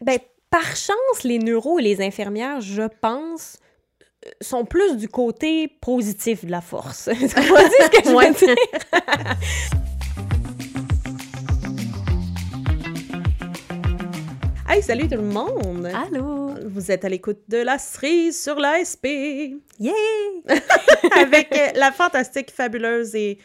Ben, par chance, les neuros et les infirmières, je pense, euh, sont plus du côté positif de la force. Tu ce que je veux dire? Hey, salut tout le monde! Allô? Vous êtes à l'écoute de la cerise sur l'ASP Yeah! avec euh, la fantastique, fabuleuse et.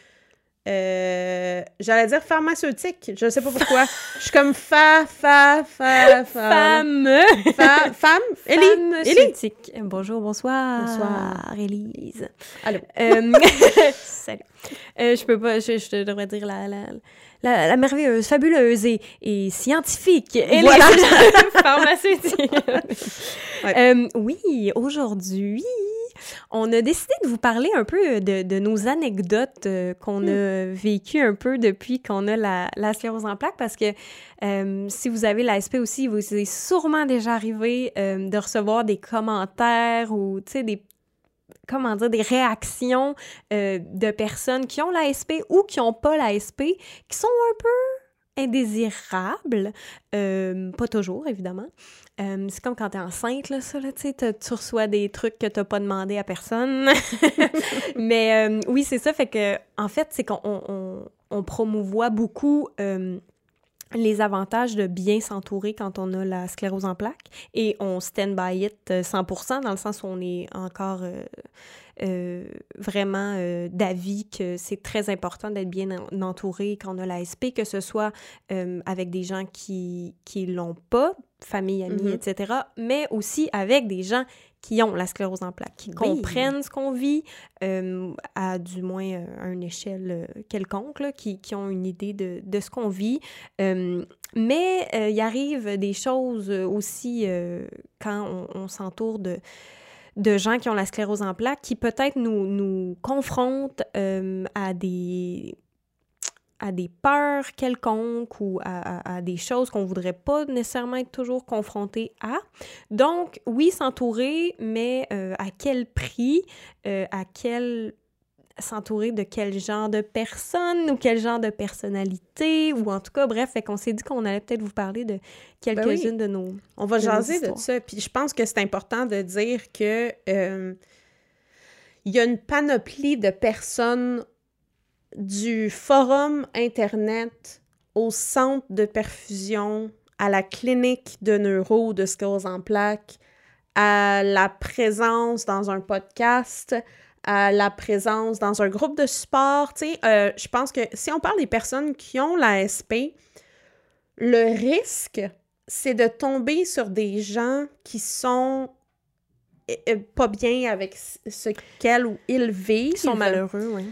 Euh, J'allais dire pharmaceutique, je sais pas pourquoi. Je suis comme fa, fa, fa, fa. Femme! fa- femme? Ellie? Pharmaceutique. Bonjour, bonsoir. Bonsoir. Élise. Allô? Euh, salut. Euh, je peux pas, je, je devrais dire la, la, la, la merveilleuse, fabuleuse et, et scientifique. Élise Voilà. pharmaceutique. Ouais. Euh, oui, aujourd'hui, on a décidé de vous parler un peu de, de nos anecdotes euh, qu'on a vécues un peu depuis qu'on a la, la sclérose en plaques parce que euh, si vous avez l'ASP aussi, vous est sûrement déjà arrivé euh, de recevoir des commentaires ou, des comment dire, des réactions euh, de personnes qui ont l'ASP ou qui n'ont pas l'ASP, qui sont un peu indésirables. Euh, pas toujours, évidemment. Euh, c'est comme quand t'es enceinte, là, ça, là, tu reçois des trucs que t'as pas demandé à personne. Mais euh, oui, c'est ça, fait que, en fait, c'est qu'on on, promouvoit beaucoup les avantages de bien s'entourer quand on a la sclérose en plaques et on stand by it euh, 100% dans le sens où on est encore euh, euh, vraiment euh, d'avis que c'est très important d'être bien en- entouré quand on a la SP, que ce soit euh, avec des gens qui qui l'ont pas, famille, amis, Mhm. etc., mais aussi avec des gens qui ont la sclérose en plaques, qui Oui. comprennent ce qu'on vit euh, à du moins euh, à une échelle euh, quelconque, là, qui, qui ont une idée de, de ce qu'on vit. Euh, mais euh, il arrive des choses euh, aussi euh, quand on, on s'entoure de, de gens qui ont la sclérose en plaques qui peut-être nous, nous confrontent euh, à des à des peurs quelconques ou à, à- à des choses qu'on voudrait pas nécessairement être toujours confronté à. Donc, oui, s'entourer, mais euh, à quel prix, euh, à quel s'entourer de quel genre de personne ou quel genre de personnalité? Ou en tout cas bref fait qu'on s'est dit qu'on allait peut-être vous parler de quelques-unes de nos On va de jaser de ça. Puis je pense que c'est important de dire que euh, il y a une panoplie de personnes du forum Internet au centre de perfusion, à la clinique de neuro de sclérose en plaques, à la présence dans un podcast, à la présence dans un groupe de sport. Tu sais, euh, je pense que si on parle des personnes qui ont la SP, le risque, c'est de tomber sur des gens qui sont euh, euh, pas bien avec ce qu'elles ou ils vivent. qui sont malheureux oui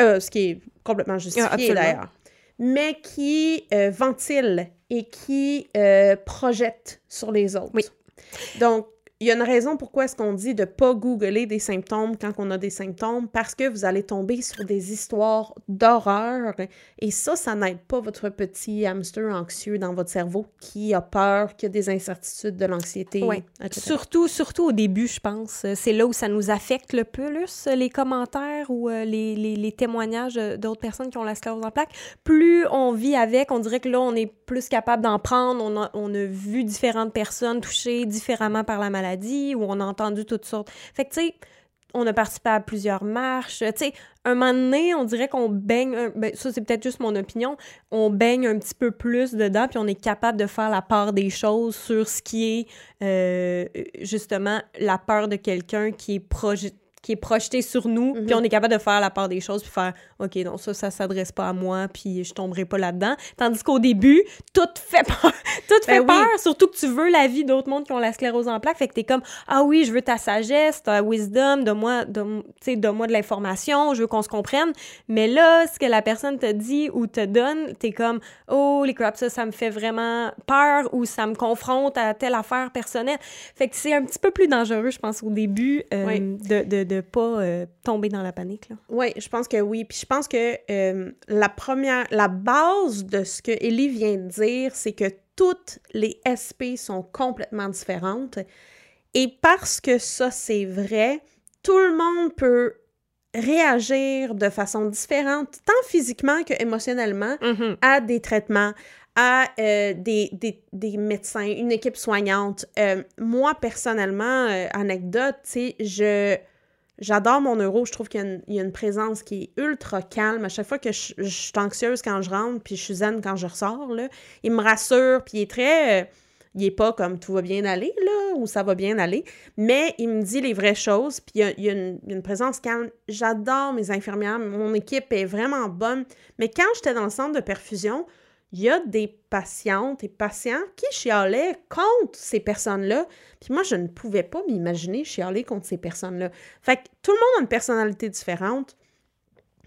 Euh, ce qui est complètement Ah, justifié d'ailleurs. Mais qui euh, ventilent et qui euh, projettent sur les autres. Oui. Donc, il y a une raison pourquoi est-ce qu'on dit de pas googler des symptômes quand on a des symptômes, parce que vous allez tomber sur des histoires d'horreur. Et ça, ça n'aide pas votre petit hamster anxieux dans votre cerveau qui a peur, qui a des incertitudes, de l'anxiété, Ouais. Surtout, surtout au début, je pense. C'est là où ça nous affecte le plus, les commentaires ou euh, les, les- les témoignages d'autres personnes qui ont la sclérose en plaques. Plus on vit avec, on dirait que là, on est plus capable d'en prendre. On a, on a vu différentes personnes touchées différemment par la maladie ou on a entendu toutes sortes. Fait que, tu sais, on a participé à plusieurs marches. Tu sais, un moment donné, on dirait qu'on baigne, un- ben, ça c'est peut-être juste mon opinion, on baigne un petit peu plus dedans, puis on est capable de faire la part des choses sur ce qui est euh, justement la peur de quelqu'un qui est projeté qui est projeté sur nous, Mhm. puis on est capable de faire la part des choses, puis faire « OK, non, ça, ça s'adresse pas à moi, puis je tomberai pas là-dedans. » Tandis qu'au début, tout fait peur. tout fait Ben oui. peur, surtout que tu veux la vie d'autres mondes qui ont la sclérose en plaques. Fait que t'es comme « Ah oui, je veux ta sagesse, ta wisdom, donne-moi donne, sais, donne-moi de l'information, je veux qu'on se comprenne. » Mais là, ce que la personne te dit ou te donne, t'es comme « Oh, les crap, ça, ça me fait vraiment peur ou ça me confronte à telle affaire personnelle. » Fait que c'est un petit peu plus dangereux, je pense, au début, euh, Oui. de, de, de pas euh, tomber dans la panique. Là. Oui, je pense que oui. Puis je pense que euh, la première, la base de ce que Ellie vient de dire, c'est que toutes les SP sont complètement différentes. Et parce que ça, c'est vrai, tout le monde peut réagir de façon différente, tant physiquement que émotionnellement, à des traitements, à euh, des, des, médecins, une équipe soignante. Euh, moi, personnellement, euh, anecdote, tu sais, je... J'adore mon euro, je trouve qu'il y, a une présence qui est ultra calme. À chaque fois que je, je, suis anxieuse quand je rentre, puis je suis zen quand je ressors, là, il me rassure, puis il est très il est pas comme tout va bien aller, là, ou ça va bien aller, mais il me dit les vraies choses, puis il y a, une, présence calme. J'adore mes infirmières, mon équipe est vraiment bonne, mais quand j'étais dans le centre de perfusion, il y a des patientes et patients qui chialaient contre ces personnes-là. Puis moi, je ne pouvais pas m'imaginer chialer contre ces personnes-là. Fait que tout le monde a une personnalité différente.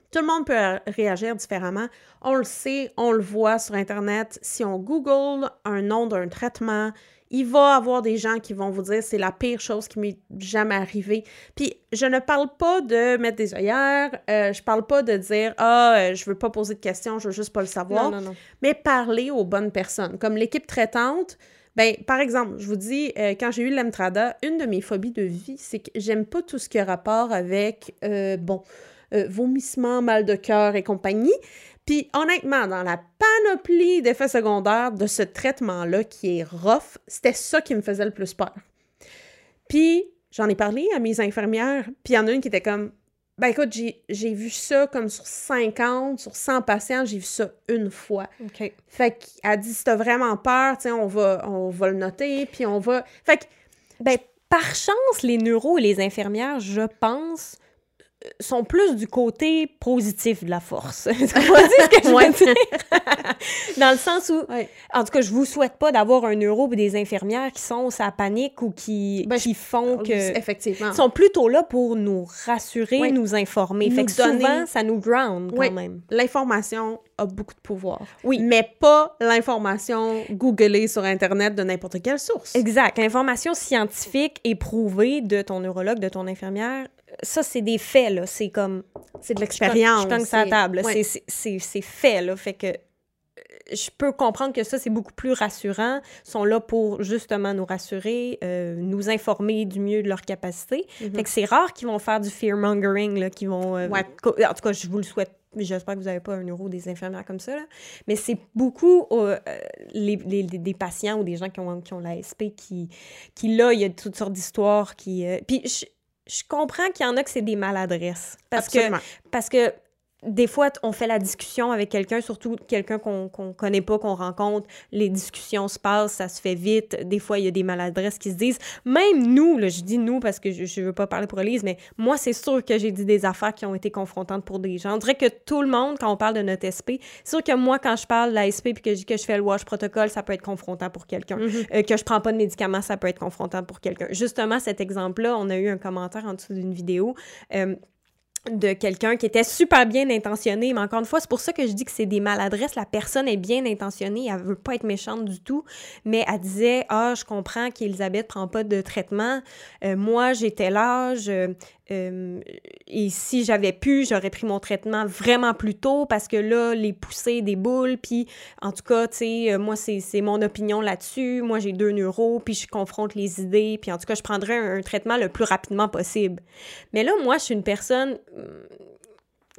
Tout le monde peut réagir différemment. On le sait, on le voit sur Internet. Si on Google un nom d'un traitement, il va y avoir des gens qui vont vous dire c'est la pire chose qui m'est jamais arrivée. Puis je ne parle pas de mettre des œillères, euh, je parle pas de dire ah euh, je veux pas poser de questions, je veux juste pas le savoir. Non, non, non. Mais parler aux bonnes personnes, comme l'équipe traitante. Ben, par exemple, je vous dis, euh, quand j'ai eu l'Emtrada, une de mes phobies de vie, c'est que j'aime pas tout ce qui a rapport avec, bon, euh, vomissements, mal de cœur et compagnie. Puis honnêtement, dans la panoplie d'effets secondaires de ce traitement-là qui est rough, c'était ça qui me faisait le plus peur. Puis j'en ai parlé à mes infirmières, puis il y en a une qui était comme ben écoute, j'ai vu ça comme sur 50, sur 100 patients, j'ai vu ça une fois. OK. Fait qu'elle dit, si t'as vraiment peur, tu on va, on va le noter, puis on va... Fait que... Ben, par chance, les neuros et les infirmières, je pense, sont plus du côté positif de la force. C'est pas ce que je veux dire? Dans le sens où, en tout cas, je vous souhaite pas d'avoir un euro et des infirmières qui sont sa panique ou qui, ben, qui font que... Effectivement. sont plutôt là pour nous rassurer, nous informer. fait que souvent, ça nous ground quand même. L'information a beaucoup de pouvoir. Oui. Mais pas l'information googlée sur Internet de n'importe quelle source. Exact. L'information scientifique éprouvée de ton neurologue, de ton infirmière, ça, c'est des faits, là. C'est comme... C'est de l'expérience. Je cogne la table. C'est fait, là. Fait que je peux comprendre que ça, c'est beaucoup plus rassurant. Ils sont là pour justement nous rassurer, euh, nous informer du mieux de leur capacité. Mm-hmm. Fait que c'est rare qu'ils vont faire du fear-mongering, là, qu'ils vont... Euh, en tout cas, je vous le souhaite J'espère que vous n'avez pas un euro des infirmières comme ça, là. Mais c'est beaucoup euh, les, les, des patients ou des gens qui ont, qui ont l'ASP qui, qui, là, il y a toutes sortes d'histoires qui... puis je, je comprends qu'il y en a que c'est des maladresses. Parce que, parce que des fois, on fait la discussion avec quelqu'un, surtout quelqu'un qu'on ne connaît pas, qu'on rencontre. Les discussions se passent, ça se fait vite. Des fois, il y a des maladresses qui se disent. Même nous, là, je dis nous parce que je ne veux pas parler pour Elise, mais moi, c'est sûr que j'ai dit des affaires qui ont été confrontantes pour des gens. On dirait que tout le monde, quand on parle de notre SP, c'est sûr que moi, quand je parle de la SP puis que je dis que je fais le wash protocole, ça peut être confrontant pour quelqu'un. Mm-hmm. Euh, que je prends pas de médicaments, ça peut être confrontant pour quelqu'un. Justement, cet exemple-là, on a eu un commentaire en dessous d'une vidéo. Euh, de quelqu'un qui était super bien intentionné, mais encore une fois, c'est pour ça que je dis que c'est des maladresses. La personne est bien intentionnée, elle veut pas être méchante du tout, mais elle disait ah je comprends qu'Elisabeth prend pas de traitement, euh, moi tel âge, et si j'avais pu, j'aurais pris mon traitement vraiment plus tôt parce que là, les poussées des boules, puis en tout cas, tu sais, moi, c'est mon opinion là-dessus. Moi, j'ai deux neuros, puis je confronte les idées, puis en tout cas, je prendrais un, traitement le plus rapidement possible. Mais là, moi, je suis une personne,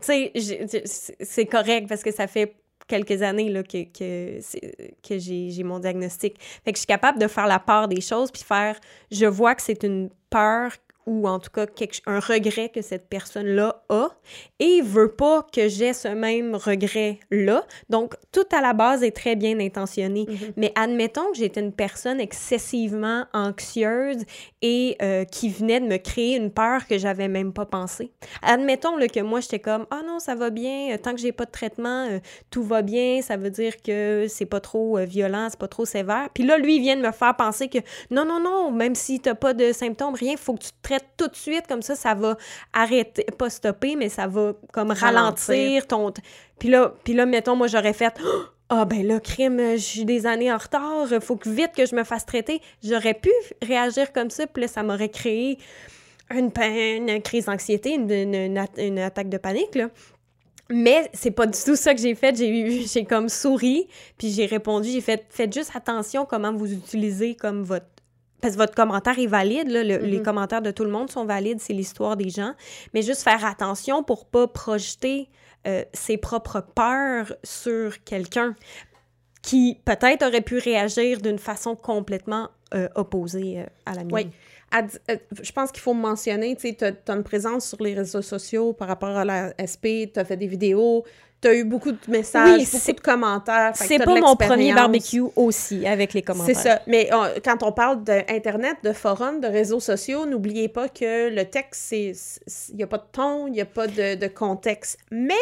tu sais, c'est correct parce que ça fait quelques années là, que, que, que j'ai mon diagnostic. Fait que je suis capable de faire la part des choses, puis faire, je vois que c'est une peur ou en tout cas un regret que cette personne-là a et veut pas que j'ai ce même regret-là. Donc, tout à la base est très bien intentionné. Mm-hmm. Mais admettons que j'étais une personne excessivement anxieuse et euh, qui venait de me créer une peur que j'avais même pas pensé. Admettons le que moi, j'étais comme « Ah non, ça va bien, euh, tant que j'ai pas de traitement, euh, tout va bien, ça veut dire que c'est pas trop violent, c'est pas trop sévère. » Puis là, lui, il vient de me faire penser que « Non, non, non, même si t'as pas de symptômes, rien, faut que tu te traites tout de suite, comme ça, ça va arrêter, pas stopper, mais ça va comme ralentir, ton... Puis là, puis là, mettons, moi, j'aurais fait... Ah ben là, crime, j'ai des années en retard, faut que vite que je me fasse traiter. J'aurais pu réagir comme ça, puis là, ça m'aurait créé une, une crise d'anxiété, une, une, attaque de panique, là. Mais c'est pas du tout ça que j'ai fait. J'ai j'ai comme souri, puis j'ai répondu, j'ai fait faites juste attention comment vous utilisez comme votre parce que votre commentaire est valide, là, les mm-hmm. commentaires de tout le monde sont valides, c'est l'histoire des gens, mais juste faire attention pour pas projeter euh, ses propres peurs sur quelqu'un. qui peut-être aurait pu réagir d'une façon complètement euh, opposée euh, à la mienne. Oui. Euh, je pense qu'il faut mentionner, tu as, une présence sur les réseaux sociaux par rapport à la SP, tu as fait des vidéos, tu as eu beaucoup de messages, beaucoup de commentaires. C'est pas mon premier barbecue aussi, avec les commentaires. C'est ça. Mais quand on parle d'Internet, de forums, de réseaux sociaux, n'oubliez pas que le texte, il n'y a pas de ton, il n'y a pas de, de, contexte. Mais,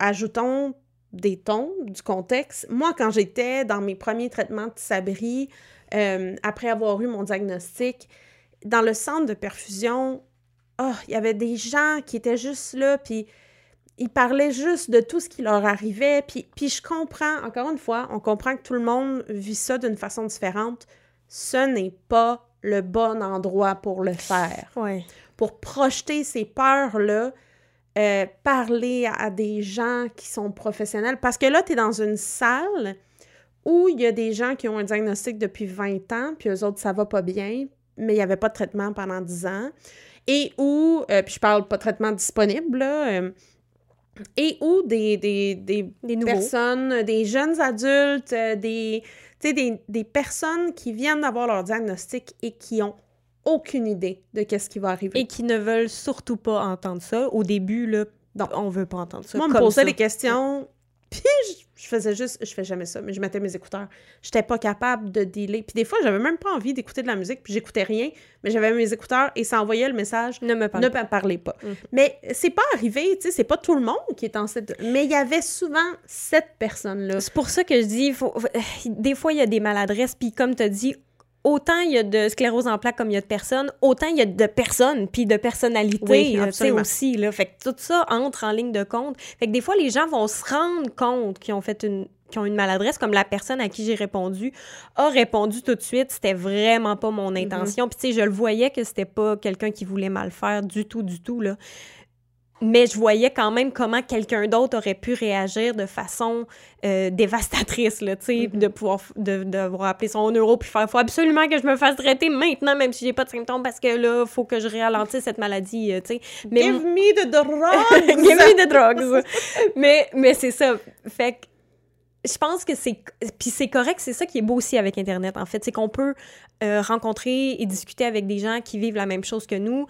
ajoutons des tons, du contexte. Moi, quand j'étais dans mes premiers traitements de sabri, euh, après avoir eu mon diagnostic, dans le centre de perfusion, oh, il y avait des gens qui étaient juste là, puis ils parlaient juste de tout ce qui leur arrivait. Puis, puis je comprends, encore une fois, on comprend que tout le monde vit ça d'une façon différente. Ce n'est pas le bon endroit pour le faire. Pour projeter ces peurs-là, euh, parler à, des gens qui sont professionnels. Parce que là, tu es dans une salle où il y a des gens qui ont un diagnostic depuis 20 ans, puis eux autres, ça va pas bien, mais il n'y avait pas de traitement pendant 10 ans. Et où, euh, puis je parle pas de traitement disponible, là, euh, et où des, des, des, des personnes, des jeunes adultes, des, des, des personnes qui viennent d'avoir leur diagnostic et qui ont aucune idée de qu'est-ce qui va arriver. Et qui ne veulent surtout pas entendre ça. Au début, là, non. on veut pas entendre ça. Moi, on me posait des questions, puis je, faisais juste... Je fais jamais ça, mais je mettais mes écouteurs. J'étais pas capable de dealer. Puis des fois, j'avais même pas envie d'écouter de la musique, puis j'écoutais rien, mais j'avais mes écouteurs et ça envoyait le message « Ne me parlez ne pas. parlez pas mm. Mais c'est pas arrivé, tu sais, c'est pas tout le monde qui est en cette... Mais il y avait souvent cette personne-là. C'est pour ça que je dis, faut... des fois, il y a des maladresses, puis comme tu as dit, autant il y a de sclérose en plaques comme il y a de personnes, autant il y a de personnes, puis de personnalités oui, aussi. Là. Fait que tout ça entre en ligne de compte. Fait que des fois, les gens vont se rendre compte qu'ils ont fait une qui ont une maladresse, comme la personne à qui j'ai répondu a répondu tout de suite, c'était vraiment pas mon mm-hmm. intention. Puis tu sais, je le voyais que c'était pas quelqu'un qui voulait mal faire du tout, du tout, là mais je voyais quand même comment quelqu'un d'autre aurait pu réagir de façon euh, dévastatrice, là, tu sais, mm-hmm. de pouvoir de, devoir appeler son euro puis faire « faut absolument que je me fasse traiter maintenant, même si j'ai pas de symptômes, parce que là, faut que je ralentisse cette maladie, euh, tu sais. Give me the drugs! Give me the drugs! mais mais c'est ça. Fait que je pense que c'est... Puis c'est correct, c'est ça qui est beau aussi avec Internet, en fait, c'est qu'on peut euh, rencontrer et discuter avec des gens qui vivent la même chose que nous,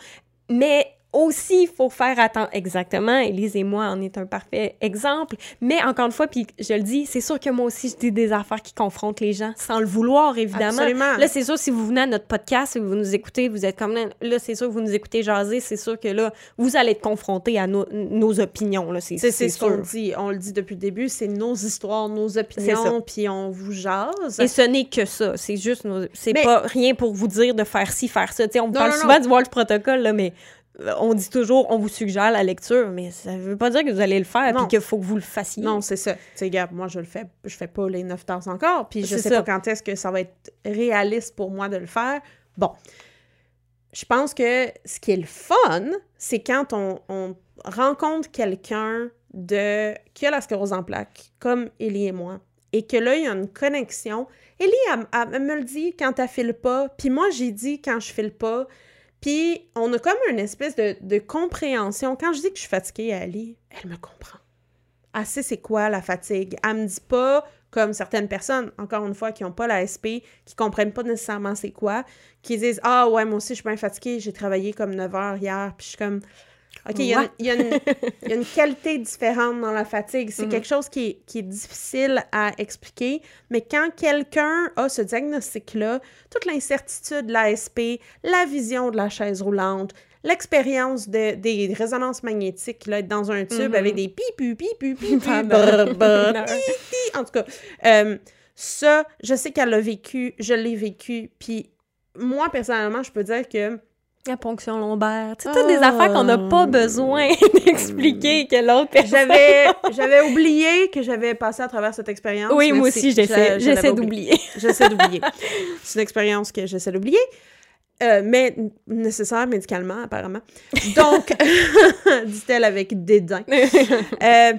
mais aussi, il faut faire attention. Exactement, Élise et moi en est un parfait exemple. Mais encore une fois, puis je le dis, c'est sûr que moi aussi, je dis des affaires qui confrontent les gens, sans le vouloir, évidemment. Absolument. Là, c'est sûr, si vous venez à notre podcast, et vous nous écoutez, vous êtes comme là, c'est sûr que vous nous écoutez jaser, c'est sûr que là, vous allez être confrontés à nos, nos opinions. C'est ce qu'on dit. On le dit depuis le début, c'est nos histoires, nos opinions, puis on vous jase. Et ce n'est que ça. C'est juste, c'est pas rien pour vous dire de faire ci, faire ça. sais, on parle souvent du World Protocol, là, mais on dit toujours, on vous suggère la lecture, mais ça ne veut pas dire que vous allez le faire et qu'il faut que vous le fassiez. Non, c'est ça. Tu sais, moi, je le fais, je fais pas les neuf tasses encore, puis je sais pas quand est-ce que ça va être réaliste pour moi de le faire. Bon. Je pense que ce qui est le fun, c'est quand on, rencontre quelqu'un de qui a la sclérose en plaques, comme Ellie et moi, et que là, il y a une connexion. Ellie, elle, me le dit quand elle file pas, puis moi, j'ai dit quand je file pas, puis on a comme une espèce de, compréhension. Quand je dis que je suis fatiguée, Ali, elle me comprend. Elle sait c'est quoi la fatigue. Elle me dit pas comme certaines personnes, encore une fois, qui n'ont pas la SP, qui comprennent pas nécessairement c'est quoi, qui disent Ah ouais, moi aussi, je suis bien fatiguée, j'ai travaillé comme 9 heures hier, puis je suis comme OK, il y, a une qualité différente dans la fatigue. C'est quelque chose qui est, difficile à expliquer, mais quand quelqu'un a ce diagnostic-là, toute l'incertitude de l'ASP, la vision de la chaise roulante, l'expérience de, des résonances magnétiques, là, être dans un tube avec mm-hmm. des pi pi pi pi pi. En tout cas, euh, ça, je sais qu'elle l'a vécu, je l'ai vécu, puis moi, personnellement, je peux dire que la ponction lombaire. Tu sais, toutes des affaires qu'on n'a pas besoin d'expliquer que l'autre personne... J'avais, j'avais oublié que j'avais passé à travers cette expérience. Oui, moi aussi, j'essaie, j'essaie d'oublier. J'essaie d'oublier. C'est une expérience que j'essaie d'oublier. Euh, mais nécessaire médicalement, apparemment. Donc, dit-elle avec dédain. Euh,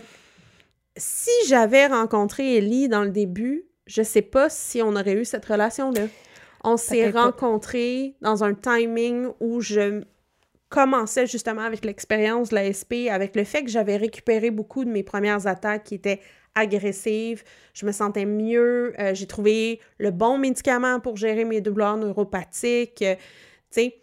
si j'avais rencontré Ellie dans le début, je sais pas si on aurait eu cette relation-là. On s'est rencontrés dans un timing où je commençais justement avec l'expérience de la SP, avec le fait que j'avais récupéré beaucoup de mes premières attaques qui étaient agressive, je me sentais mieux, euh, j'ai trouvé le bon médicament pour gérer mes douleurs neuropathiques, euh, tu sais.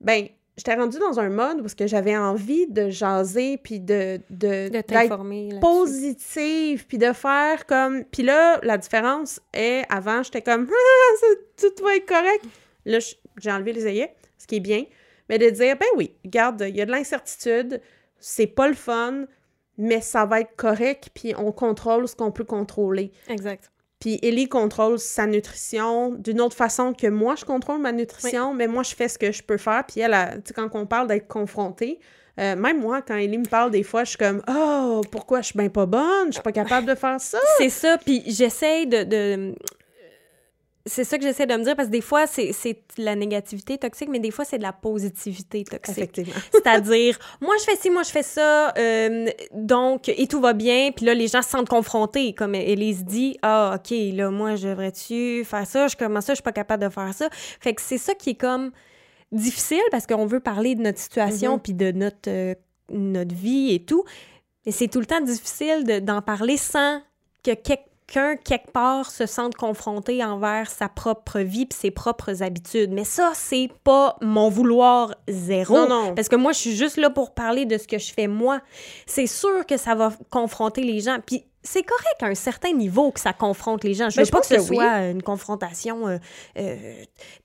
Ben, j'étais rendue dans un mode où que j'avais envie de jaser puis de de, d'être positive puis de faire comme puis là la différence est avant j'étais comme ah, ça- tout va être correct. Là j'ai enlevé les œillets ce qui est bien. Mais de dire ben oui regarde il y a de l'incertitude c'est pas le fun mais ça va être correct puis on contrôle ce qu'on peut contrôler. Exact. Puis Ellie contrôle sa nutrition d'une autre façon que moi, je contrôle ma nutrition, mais moi, je fais ce que je peux faire. Puis elle, tu sais, quand on parle d'être confronté, euh, même moi, quand Ellie me parle des fois, je suis comme « Oh, pourquoi je suis bien pas bonne? Je suis pas capable de faire ça! C'est ça, puis j'essaie de... de- C'est ça que j'essaie de me dire, parce que des fois, c'est la négativité toxique, mais des fois, c'est de la positivité » toxique. Effectivement. C'est-à-dire, moi, je fais ci, moi, je fais ça, euh, donc, et tout va bien. Puis là, les gens se sentent confrontés. Comme Elise dit, ah, OK, là, moi, je devrais-tu faire ça? Je commence ça, je suis pas capable de faire ça. Fait que c'est ça qui est comme difficile parce qu'on veut parler de notre situation Mhm. puis de notre, euh, notre vie et tout. Mais c'est tout le temps difficile de- d'en parler sans que quelqu'un, quelque part, se sente confronté envers sa propre vie puis ses propres habitudes. Mais ça, c'est pas mon vouloir zéro. Non, non. Parce que moi, je suis juste là pour parler de ce que je fais moi. C'est sûr que ça va confronter les gens. Puis c'est correct à un certain niveau que ça confronte les gens. Je Ben, veux pas que ce oui. soit une confrontation euh, euh,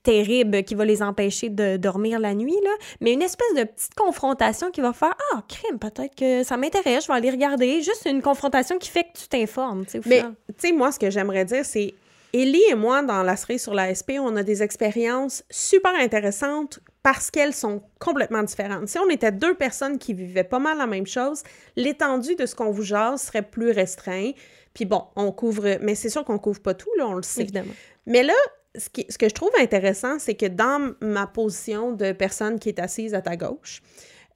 terrible qui va les empêcher de dormir la nuit, là. Mais une espèce de petite confrontation qui va faire Ah, crime, peut-être que ça m'intéresse, je vais aller regarder. Juste une confrontation qui fait que tu t'informes, tu sais, au Mais, tu sais, moi, ce que j'aimerais dire, c'est Ellie et moi, dans la série sur la SP, on a des expériences super intéressantes parce qu'elles sont complètement différentes. Si on était deux personnes qui vivaient pas mal la même chose, l'étendue de ce qu'on vous jase serait plus restreint. Puis bon, on couvre, mais c'est sûr qu'on couvre pas tout, là, on le sait. Évidemment. Mais là, ce, qui- ce que je trouve intéressant, c'est que dans ma position de personne qui est assise à ta gauche,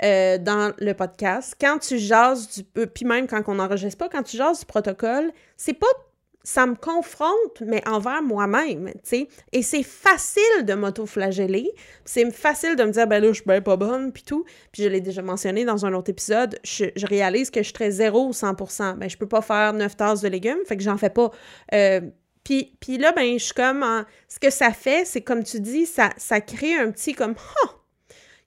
euh, dans le podcast, quand tu jases du... euh, puis même quand on n'enregistre pas, quand tu jases du protocole, c'est pas... Ça me confronte, mais envers moi-même, tu sais. Et c'est facile de m'auto-flageller. C'est facile de me dire, ben là, je suis bien pas bonne, puis tout. Puis je l'ai déjà mentionné dans un autre épisode, je, réalise que je serais 0 ou 100%. Ben, je peux pas faire 9 tasses de légumes, fait que j'en fais pas. Euh, puis, puis là, ben, je suis comme... en- Ce que ça fait, c'est comme tu dis, ça, ça crée un petit comme... Ah!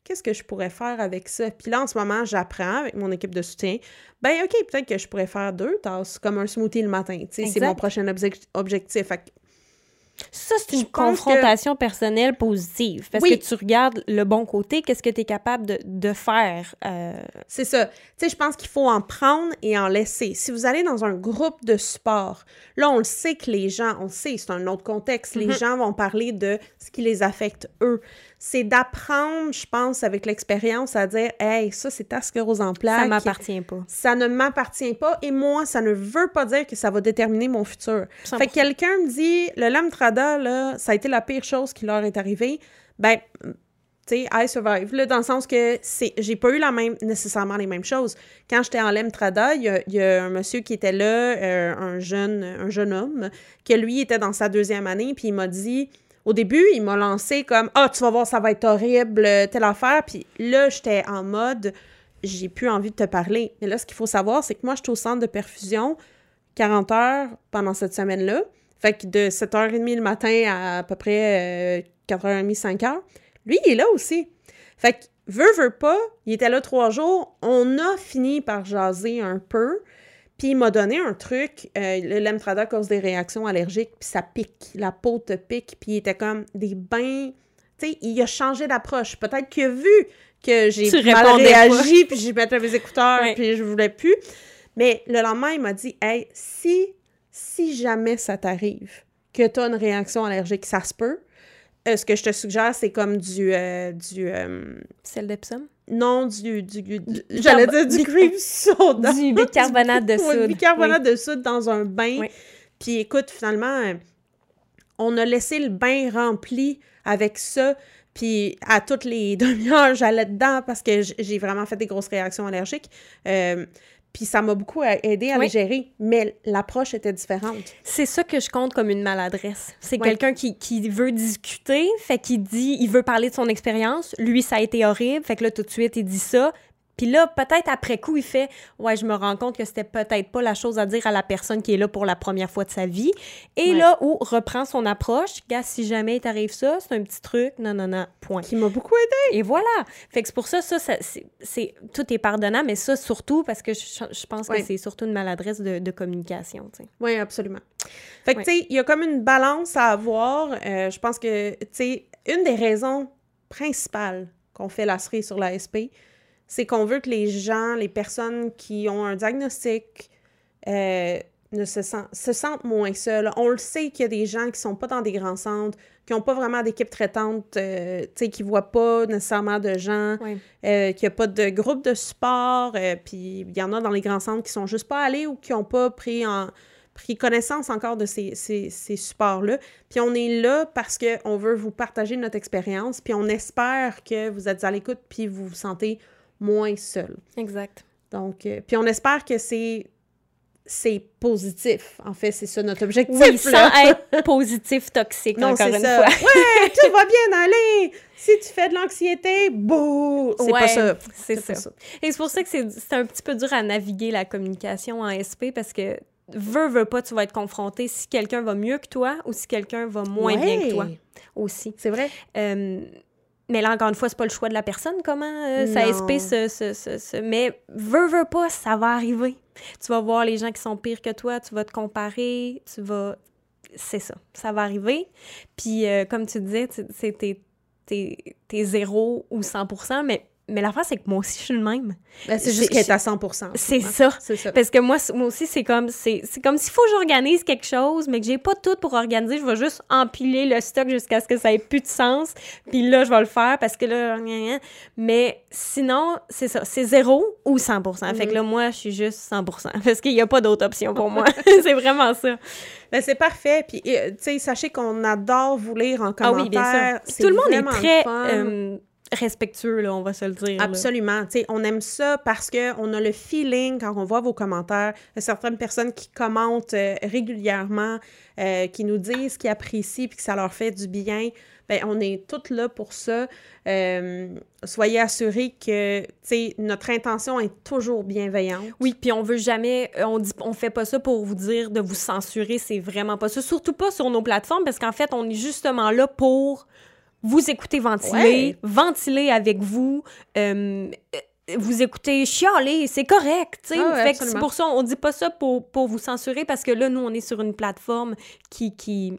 Qu'est-ce que je pourrais faire avec ça? Puis là, en ce moment, j'apprends avec mon équipe de soutien. Ben, OK, peut-être que je pourrais faire deux tasses, comme un smoothie le matin. C'est mon prochain obje- objectif. Fait que Ça, c'est une confrontation personnelle positive. Parce Oui. que tu regardes le bon côté, qu'est-ce que tu es capable de, de faire. euh, C'est ça. Tu sais, je pense qu'il faut en prendre et en laisser. Si vous allez dans un groupe de sport, là, on le sait que les gens, on le sait, c'est un autre contexte, les Mhm. gens vont parler de ce qui les affecte eux. C'est d'apprendre, je pense, avec l'expérience, à dire « Hey, ça, c'est ta sclérose en plaques. ça m'appartient pas. Ça ne m'appartient pas et moi, ça ne veut pas dire que ça va déterminer mon futur. 100%. Fait que quelqu'un me dit, le Lamtrada, là, ça a été la pire chose qui leur est arrivée. Ben, tu sais, I survive. Là, dans le sens que c'est, j'ai pas eu la même, nécessairement les mêmes choses. Quand j'étais en Lemtrada, il y a, il y a un monsieur qui était là, euh, un, jeune, un jeune homme, que lui était dans sa deuxième année, puis il m'a dit, au début, il m'a lancé comme, ah, tu vas voir, ça va être horrible, telle affaire. Puis là, j'étais en mode, j'ai plus envie de te parler. Mais là, ce qu'il faut savoir, c'est que moi, je suis au centre de perfusion 40 heures pendant cette semaine-là. Fait que de 7h30 le matin à à peu près euh, 4h30, 5h. Lui, il est là aussi. Fait que, veut, veut pas, il était là trois jours. On a fini par jaser un peu. Puis il m'a donné un truc. euh, le Lemtrada cause des réactions allergiques, puis ça pique. La peau te pique. Puis il était comme des bains. Tu sais, il a changé d'approche. Peut-être qu'il a vu que j'ai mal réagi, puis j'ai mettais mes écouteurs, Ouais. puis je voulais plus. Mais le lendemain, il m'a dit Hey, si, si jamais ça t'arrive, que tu as une réaction allergique, ça se peut. Euh, ce que je te suggère, c'est comme du. euh, du euh, Celle d'Epsom? non, du. du, du- Du- J'allais dire du cream soda. Du bicarbonate de Ouais, soude. du bicarbonate de soude dans un bain. Oui. Puis écoute, finalement, on a laissé le bain rempli avec ça. Puis à toutes les demi-heures, j'allais dedans parce que j'ai vraiment fait des grosses réactions allergiques. Euh, puis ça m'a beaucoup aidé à Oui. les gérer. Mais l'approche était différente. C'est ça que je compte comme une maladresse. C'est quelqu'un qui, qui veut discuter, fait qu'il dit, il veut parler de son expérience. Lui, ça a été horrible, fait que là, tout de suite, il dit ça. Puis là, peut-être après coup, il fait Ouais, je me rends compte que c'était peut-être pas la chose à dire à la personne qui est là pour la première fois de sa vie. Et là où reprend son approche, gars, si jamais il t'arrive ça, c'est un petit truc, non, non, non, point. Qui m'a beaucoup aidé. Et voilà. Fait que c'est pour ça, ça, ça c'est, tout est pardonnant, mais ça surtout parce que je, pense que c'est surtout une maladresse de, communication. Oui, absolument. Fait que, tu sais, il y a comme une balance à avoir. Euh, je pense que, tu sais, une des raisons principales qu'on fait la série sur l'ASP, c'est qu'on veut que les gens, les personnes qui ont un diagnostic, euh, ne se, se sentent moins seuls. On le sait qu'il y a des gens qui sont pas dans des grands centres, qui n'ont pas vraiment d'équipe traitante, euh, qui voient pas nécessairement de gens, euh, qui a pas de groupe de support, puis il y en a dans les grands centres qui sont juste pas allés ou qui n'ont pas pris en pris connaissance encore de ces, ces, ces supports-là. Puis on est là parce qu'on veut vous partager notre expérience, puis on espère que vous êtes à l'écoute, puis vous vous sentez moins seul. Exact. Donc, euh, puis on espère que c'est c'est positif. En fait, c'est ça notre objectif. Oui, sans être positif toxique, non, encore une ça. fois. ouais, tout va bien aller. Si tu fais de l'anxiété, bouh! C'est pas ça. C'est ça. ça. Et c'est pour ça que c'est un petit peu dur à naviguer la communication en SP parce que veux, veux pas, tu vas être confronté si quelqu'un va mieux que toi ou si quelqu'un va moins bien que toi aussi. C'est vrai. Euh, mais là, encore une fois, c'est pas le choix de la personne, comment euh, ça SP se, se, Mais veux, veux pas, ça va arriver. Tu vas voir les gens qui sont pires que toi, tu vas te comparer, tu vas... C'est ça, ça va arriver. Puis, euh, comme tu disais, c'est tes, tes 0 ou 100% mais mais l'affaire, c'est que moi aussi, je suis le même. Ben, c'est juste qu'elle est à 100 C'est ça. ça. Parce que moi, moi aussi, c'est comme c'est comme s'il faut que j'organise quelque chose, mais que j'ai pas tout pour organiser. Je vais juste empiler le stock jusqu'à ce que ça ait plus de sens. Puis là, je vais le faire parce que là... Mais sinon, c'est ça. C'est zéro ou 100% Fait que là, moi, je suis juste 100% Parce qu'il n'y a pas d'autre option pour moi. c'est vraiment ça. Ben, c'est parfait. Puis, euh, tu sais, sachez qu'on adore vous lire en commentaire. Ah oui, bien sûr. Tout le monde est très euh, respectueux, là, on va se le dire. Absolument. sais, on aime ça parce qu'on a le feeling quand on voit vos commentaires. Il y a certaines personnes qui commentent euh, régulièrement, euh, qui nous disent qu'ils apprécient puis que ça leur fait du bien. Bien, on est toutes là pour ça. Euh, soyez assurés que notre intention est toujours bienveillante. Oui, puis on veut jamais, on dit, on fait pas ça pour vous dire de vous censurer, c'est vraiment pas ça. Surtout pas sur nos plateformes, parce qu'en fait, on est justement là pour vous écoutez ventiler, ventiler avec vous. Euh, vous écoutez chialer, c'est correct, tu sais. Ah c'est pour ça, on dit pas ça pour, pour vous censurer, parce que là, nous, on est sur une plateforme qui, qui,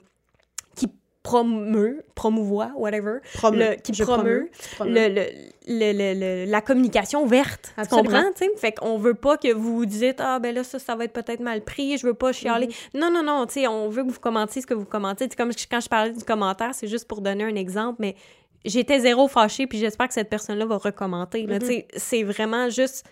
promeut, promouvoit, whatever, le, qui promeut, le, la communication ouverte. Tu comprends? Fait qu'on veut pas que vous dites Ah, ben là, ça, ça va être peut-être mal pris, je veux pas chialer. Mm-hmm. Non, non, non, tu sais, on veut que vous commentiez ce que vous commentez. comme quand je parlais du commentaire, c'est juste pour donner un exemple, mais j'étais zéro fâchée, puis j'espère que cette personne-là va recommenter. Tu sais, c'est vraiment juste.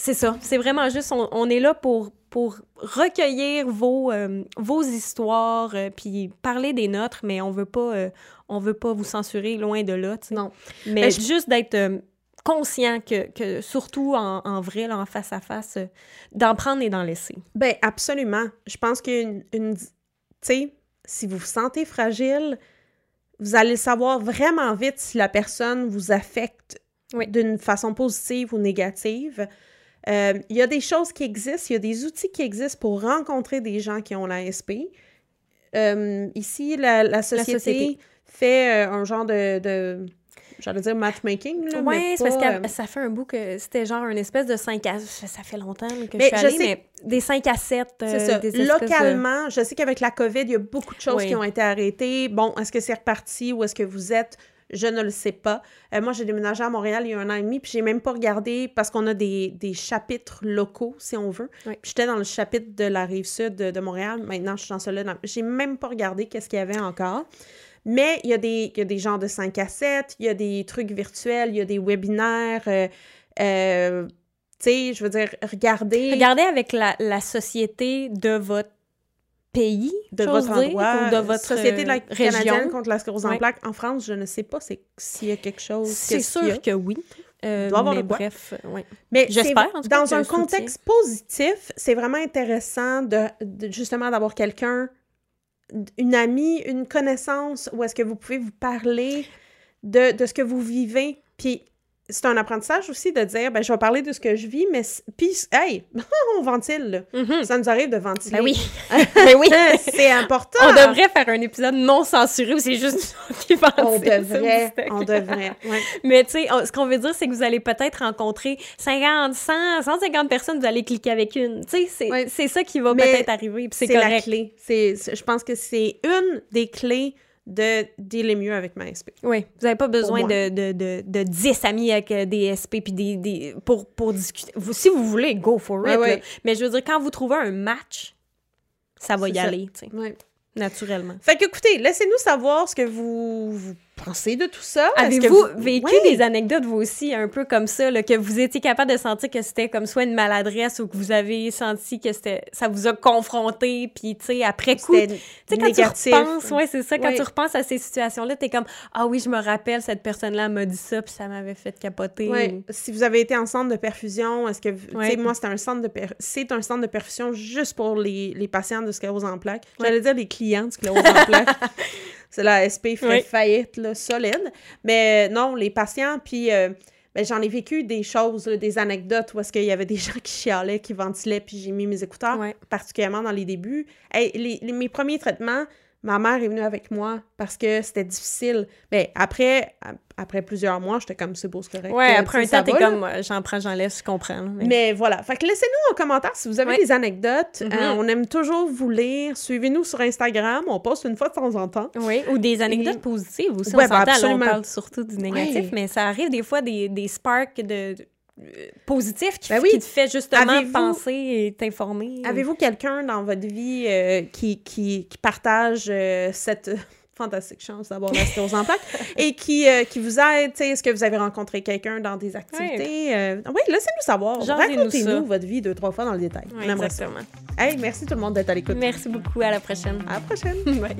C'est ça. C'est vraiment juste, on est là pour, pour recueillir vos, euh, vos histoires, euh, puis parler des nôtres, mais on veut pas, euh, on veut pas vous censurer loin de là. Non. Mais ben, juste d'être conscient que, que, surtout en, en vrai, là, en face à face, d'en prendre et d'en laisser. Ben absolument. Je pense qu'une, une, tu sais, si vous vous sentez fragile, vous allez savoir vraiment vite si la personne vous affecte d'une façon positive ou négative. Euh, il y a des choses qui existent, il y a des outils qui existent pour rencontrer des gens qui ont l'ASP. Euh, ici, la, société fait euh, un genre de, j'allais dire matchmaking. Oui, c'est parce que ça fait un bout que c'était genre une espèce de 5 à... Ça fait longtemps que je suis allée, mais des 5 à 7. c'est ça. Localement, je sais qu'avec la COVID, il y a beaucoup de choses qui ont été arrêtées. Bon, est-ce que c'est reparti? Ou est-ce que vous êtes? Je ne le sais pas. Euh, moi, j'ai déménagé à Montréal il y a un an et demi, puis j'ai même pas regardé parce qu'on a des, chapitres locaux, si on veut. J'étais dans le chapitre de la rive sud de, Montréal. Maintenant, je suis dans celui-là. J'ai même pas regardé qu'est-ce qu'il y avait encore. Mais il y, a des, il des genres de 5 à 7, il y a des trucs virtuels, il y a des webinaires. Euh, euh, tu sais, je veux dire, regardez. Regardez avec la, la société de votre pays, de votre endroit, ou de votre Société de la canadienne contre la sclérose en plaques. En France, je ne sais pas s'il y a quelque chose. C'est sûr que oui. Euh, doit avoir mais bref, oui. Mais j'espère. Dans un contexte positif, c'est vraiment intéressant de, justement d'avoir quelqu'un, une amie, une connaissance, où est-ce que vous pouvez vous parler de, de ce que vous vivez. Puis c'est un apprentissage aussi de dire, ben, je vais parler de ce que je vis, mais puis, hey, on ventile. Mhm. Ça nous arrive de ventiler. Ben oui. ben oui. c'est important. On devrait faire un épisode non censuré où c'est juste qui pensons. On devrait, on devrait. Ouais. Mais tu sais, ce qu'on veut dire, c'est que vous allez peut-être rencontrer 50, 100, 150 personnes, vous allez cliquer avec une. Tu sais, c'est Ouais. ça qui va peut-être arriver, puis c'est C'est la correct. clé. C'est, c'est- je pense que c'est une des clés de dealer mieux avec ma SP. Oui, vous n'avez pas besoin de, de, de, de 10 amis avec euh, des SP puis des, des, pour, pour discuter. Vous, si vous voulez, go for it. Mais je veux dire, quand vous trouvez un match, ça va y ça. aller, tu sais, naturellement. Fait que, écoutez, laissez-nous savoir ce que vous, vous de tout ça? Avez-vous vous- vécu des anecdotes, vous aussi, un peu comme ça, là, que vous étiez capable de sentir que c'était comme soit une maladresse ou que vous avez senti que c'était ça vous a confronté, puis tu sais, après coup, tu sais, quand négatif. tu repenses, ouais, c'est ça, quand tu repenses à ces situations-là, t'es comme, ah oui, je me rappelle, cette personne-là m'a dit ça, puis ça m'avait fait capoter. Ouais. ou- Si vous avez été en centre de perfusion, est-ce que... Tu sais, moi, c'est un centre de per- c'est un centre de perfusion juste pour les, les patients de sclérose en plaques. J'allais dire les clients de sclérose en plaques. C'est la SP ferait Ouais. faillite, là, solide. Mais euh, non, les patients, puis... euh, ben, j'en ai vécu des choses, là, des anecdotes où est-ce qu'il y avait des gens qui chialaient, qui ventilaient, puis j'ai mis mes écouteurs, particulièrement dans les débuts. Hey, les, les- mes premiers traitements, ma mère est venue avec moi parce que c'était difficile. Ben, après, après plusieurs mois, j'étais comme, c'est beau, c'est correct. Ouais, Euh, après un temps, t'es comme, euh, j'en prends, j'en laisse, je comprends. mais- Mais voilà. Fait que laissez-nous en commentaire si vous avez Ouais. des anecdotes. Mhm. Euh, on aime toujours vous lire. Suivez-nous sur Instagram. On poste une fois de temps en temps. Oui, ou des anecdotes Et- positives aussi. Ouais, on ben, là, on absolument. parle surtout du négatif, Ouais. mais ça arrive des fois des, des sparks de, qui, Ben oui. qui te fait justement penser et t'informer? Avez-vous quelqu'un dans votre vie euh, qui, qui, qui partage euh, cette euh, fantastique chance d'avoir la sclérose en plaques et qui, euh, qui vous aide? Est-ce que vous avez rencontré quelqu'un dans des activités? Euh, oui, laissez-nous savoir. Racontez-nous votre vie deux, trois fois dans le détail. Oui, exactement. Hey, merci tout le monde d'être à l'écoute. Merci beaucoup. À la prochaine. À la prochaine. Bye.